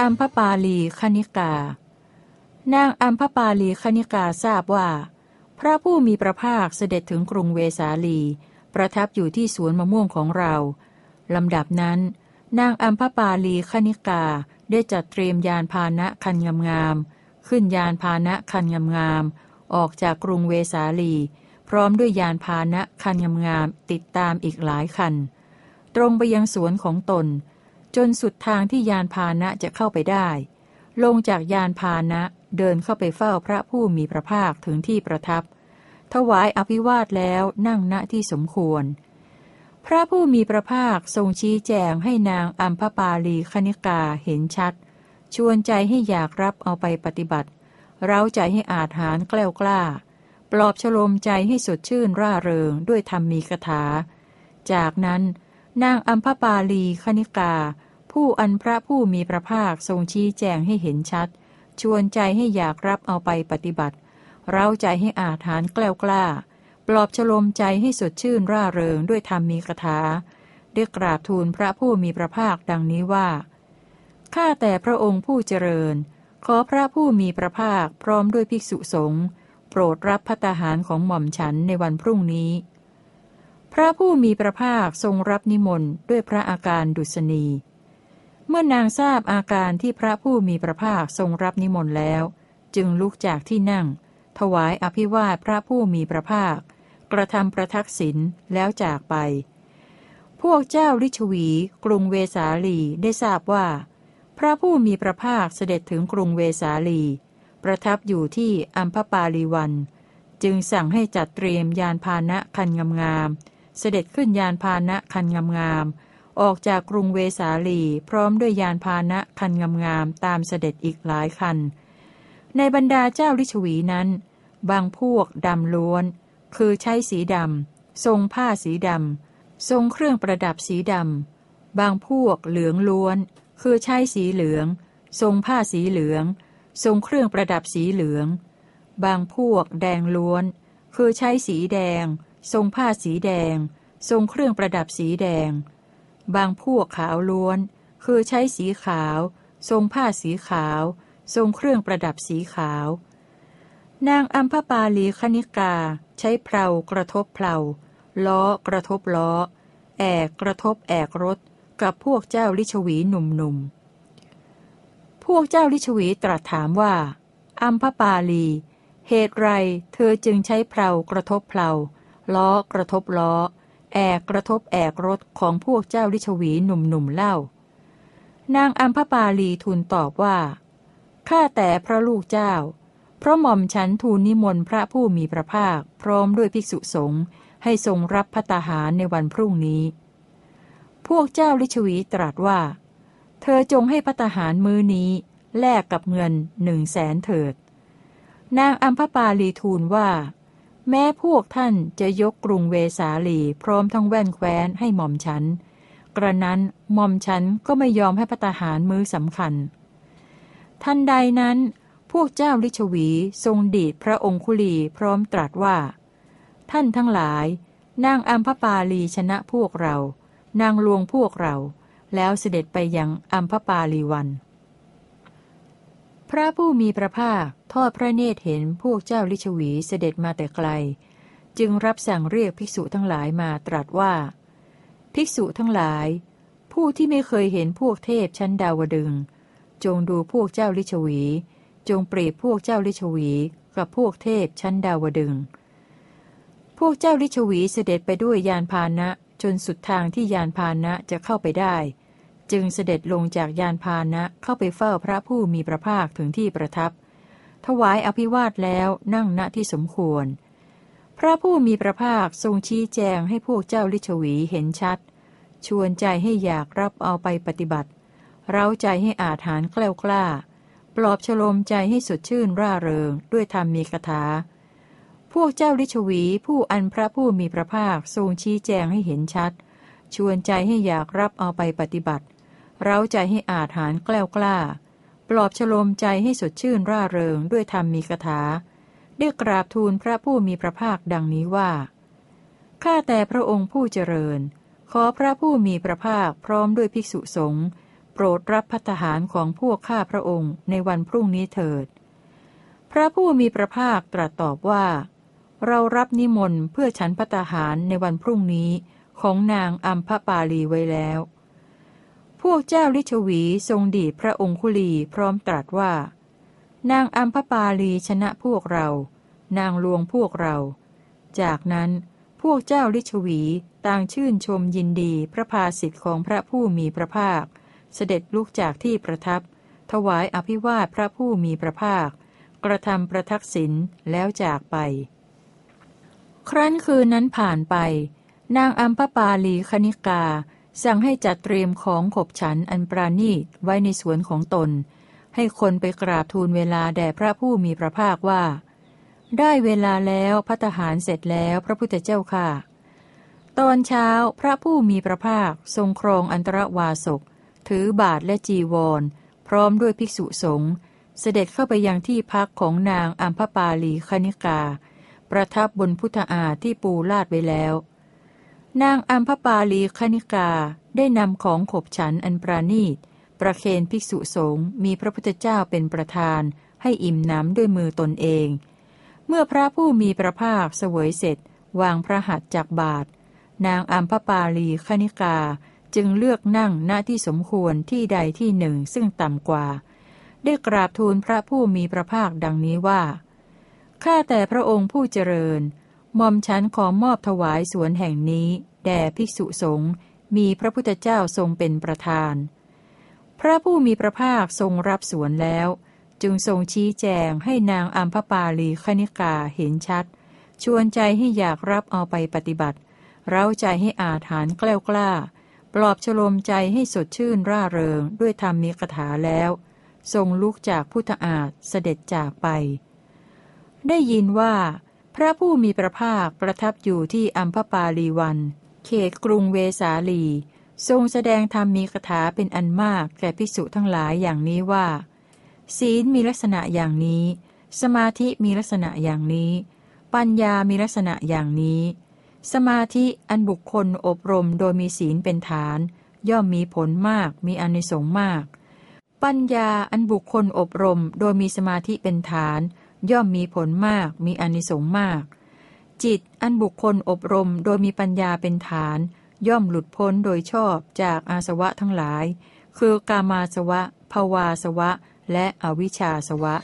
อัมพปาลีคณิกา นางอัมพปาลีคณิกาทราบว่า พระผู้มีพระภาคเสด็จถึงกรุงเวสาลี ประทับอยู่ที่สวนมะม่วงของเราลำดับนั้น นางอัมพปาลีคณิกาได้จัดเตรียมยานพาหนะคันงามๆขึ้นยานพาหนะคันงามๆออกจากกรุงเวสาลี พร้อมด้วยยานพาหนะคันงามๆติดตามอีกหลายคัน ตรงไปยังสวนของตน จนสุดทางที่ยานพาหนะจะเข้าไปได้ ลงจากยานพาหนะเดินเข้าไปเฝ้าพระผู้มีพระภาคถึงที่ประทับ ถวายอภิวาทแล้วนั่งณที่สมควร พระผู้มีพระภาคทรงชี้แจงให้นางอัมพปาลีคณิกาเห็นชัด ชวนใจให้อยากรับเอาไปปฏิบัติ เร้าใจให้อาจหารแกล้วกล้า ปลอบฉลมใจให้สดชื่นร่าเริงด้วยธรรมมีคถา จากนั้นนางอัมพปาลีคณิกา ผู้อันพระผู้มีพระภาคทรงชี้แจงให้เห็นชัด ชวนใจให้อยากรับเอาไปปฏิบัติ เร้าใจให้อาจหารแกล้วกล้า ปลอบฉลมใจให้สดชื่นร่าเริงด้วยธรรมมีคาถาได้กราบทูลพระผู้มีพระภาคดังนี้ว่า ข้าแต่พระองค์ผู้เจริญ ขอพระผู้มีพระภาคพร้อมด้วยภิกษุสงฆ์โปรดรับพัตตาหารของหม่อมฉันในวันพรุ่งนี้ พระผู้มีพระภาคทรงรับนิมนต์ด้วยพระอาการดุษณี เมื่อนางทราบอาการที่พระผู้มีพระภาคทรงรับนิมนต์แล้ว จึงลุกจากที่นั่ง ถวายอภิวาทพระผู้มีพระภาค กระทำประทักษิณแล้วจากไป พวกเจ้าลิชวี กรุงเวสาลีได้ทราบว่า พระผู้มีพระภาคเสด็จถึงกรุงเวสาลี ประทับอยู่ที่อัมพปาลีวัน จึงสั่งให้จัดเตรียมยานพาหนะคันงามๆเสด็จขึ้นยานพาหนะคันงามๆ ออกจากกรุงเวสาลีพร้อมด้วยยานพาหนะคันงามๆตามเสด็จอีกหลายคัน ในบรรดาเจ้าลิชวีนั้น บางพวกดำล้วน คือใช้สีดำ ทรงผ้าสีดำ ทรงเครื่องประดับสีดำ บางพวกเหลืองล้วน คือใช้สีเหลือง ทรงผ้าสีเหลือง ทรงเครื่องประดับสีเหลือง บางพวกแดงล้วน คือใช้สีแดง ทรงผ้าสีแดง ทรงเครื่องประดับสีแดง บางพวกขาวล้วน คือใช้สีขาว ทรงผ้าสีขาว ทรงเครื่องประดับสีขาว นางอัมพปาลีคณิกา ใช้เพลากระทบเพลาล้อกระทบล้อ แอกกระทบแอกรถ กับพวกเจ้าลิชวีหนุ่มๆ พวกเจ้าลิชวีตรัสถามว่า อัมพปาลี เหตุไรเธอจึงใช้เพลากระทบเพลาล้อกระทบล้อ แอกกระทบแอกรถของพวกเจ้าลิชวีหนุ่มๆเล่า นางอัมพปาลีทูลตอบว่าข้าแต่พระลูกเจ้า เพราะหม่อมฉันทูลนิมนต์พระผู้มีพระภาค พร้อมด้วยภิกษุสงฆ์ให้ทรงรับพัตตาหารในวันพรุ่งนี้ พวกเจ้าลิชวีตรัสว่า เธอจงให้พัตตาหารมื้อนี้แลกกับเงินหนึ่งแสนเถิด นางอัมพปาลีทูลว่า แม้พวกท่านจะยกกรุงเวสาลีพร้อมทั้งแว่นแคว้นให้หม่อมฉัน กระนั้นหม่อมฉันก็ไม่ยอมให้พัตตาหารมื้อสำคัญ ทันใดนั้น พวกเจ้าลิชวีทรงดีดพระองคุลีพร้อมตรัสว่า ท่านทั้งหลาย นางอัมพปาลีชนะพวกเรา นางลวงพวกเรา แล้วเสด็จไปยังอัมพปาลีวัน พระผู้มีพระภาคทอดพระเนตรเห็นพวกเจ้าลิชวีเสด็จมาแต่ไกล จึงรับสั่งเรียกภิกษุทั้งหลายมาตรัสว่า ภิกษุทั้งหลาย ผู้ที่ไม่เคยเห็นพวกเทพชั้นดาวดึง จงดูพวกเจ้าลิชวี จงเปรียบพวกเจ้าลิชวีกับพวกเทพชั้นดาวดึง พวกเจ้าลิชวีเสด็จไปด้วยยานพาหนะจนสุดทางที่ยานพาหนะจะเข้าไปได้ จึงเสด็จลงจากยานพาหนะเข้าไปเฝ้าพระผู้มีพระภาคถึงที่ประทับ ถวายอภิวาทแล้วนั่งณที่สมควร พระผู้มีพระภาคทรงชี้แจงให้พวกเจ้าลิชวีเห็นชัด ชวนใจให้อยากรับเอาไปปฏิบัติ เร้าใจให้อาถานแกล้วกล้า ปลอบฉลมใจให้สดชื่นร่าเริงด้วยธรรมมีคาถา พวกเจ้าลิชวีผู้อันพระผู้มีพระภาคทรงชี้แจงให้เห็นชัด ชวนใจให้อยากรับเอาไปปฏิบัติ เร้าใจให้อาถานแกล้วกล้า ปลอบฉลมใจให้สดชื่นร่าเริงด้วยธรรมมีคาถาได้กราบทูลพระผู้มีพระภาคดังนี้ว่า ข้าแต่พระองค์ผู้เจริญ ขอพระผู้มีพระภาคพร้อมด้วยภิกษุสงฆ์โปรดรับพัฒหารของพวกข้าพระองค์ในวันพรุ่งนี้เถิด พระผู้มีพระภาคตรัสตอบว่า เรารับนิมนต์เพื่อฉันพัฒหารในวันพรุ่งนี้ของนางอัมพปาลีไว้แล้ว วกเจ้าลิชวีทรงดีพระองคุลีพร้อมตรัสว่า นางอัมพปาลีชนะพวกเรา นางลวงพวกเรา จากนั้นพวกเจ้าลิชวีต่างชื่นชมยินดีพระภาสิทธิ์ของพระผู้มีพระภาค เสด็จลุกจากที่ประทับ ถวายอภิวาทพระผู้มีพระภาค กระทำประทักษิณแล้วจากไป ครั้นคืนนั้นผ่านไป นางอัมพปาลีคณิกา สั่งให้จัดเตรียมของขบฉันอันปราณีตไว้ในสวนของตน ให้คนไปกราบทูลเวลาแด่พระผู้มีพระภาคว่า ได้เวลาแล้วพัตหารเสร็จแล้วพระพุทธเจ้าค่ะ ตอนเช้าพระผู้มีพระภาคทรงครองอันตรวาสก ถือบาทและจีวร พร้อมด้วยภิกษุสงฆ์เสด็จเข้าไปยังที่พักของนางอัมพปาลีคณิกา ประทับบนพุทธาที่ปูลาดไว้แล้ว นางอัมพปาลีคณิกาได้นำของขบฉันอันปราณีต ประเคนภิกษุสงฆ์มีพระพุทธเจ้าเป็นประธาน ให้อิ่มน้ำด้วยมือตนเอง เมื่อพระผู้มีพระภาคเสวยเสร็จ วางพระหัตถ์จากบาท นางอัมพปาลีคณิกาจึงเลือกนั่งณที่สมควรที่ใดที่หนึ่งซึ่งต่ำกว่า ได้กราบทูลพระผู้มีพระภาคดังนี้ว่า ข้าแต่พระองค์ผู้เจริญ ม่อมฉันขอมอบถวายสวนแห่งนี้ แด่ภิกษุสงฆ์มีพระพุทธเจ้าทรงเป็นประธาน พระผู้มีพระภาคทรงรับสวนแล้ว จึงทรงชี้แจงให้นางอัมพปาลีคณิกาเห็นชัด ชวนใจให้อยากรับเอาไปปฏิบัติ เร้าใจให้อาถานแกล้ากล้า ปลอบฉลมใจให้สดชื่นร่าเริงด้วยธรรมมีคถาแล้ว ทรงลุกจากพุทธอาฏเสด็จจากไป ได้ยินว่า พระผู้มีพระภาคประทับอยู่ที่อัมพปาลีวัน เขตกรุงเวสาลี ทรงแสดงธรรมมีคถาเป็นอันมากแก่ภิกษุทั้งหลายอย่างนี้ว่า ศีลมีลักษณะอย่างนี้ สมาธิมีลักษณะอย่างนี้ ปัญญามีลักษณะอย่างนี้ สมาธิอันบุคคลอบรมโดยมีศีลเป็นฐาน ย่อมมีผลมากมีอนิสงส์มาก ปัญญาอันบุคคลอบรมโดยมีสมาธิเป็นฐาน ย่อมมีผลมากมีอนิสงส์มาก จิตอันบุคคลอบรมโดยมีปัญญาเป็นฐาน ย่อมหลุดพ้นโดยชอบจากอาสวะทั้งหลาย คือกามาสวะภวาสวะ และอวิชชาสวะ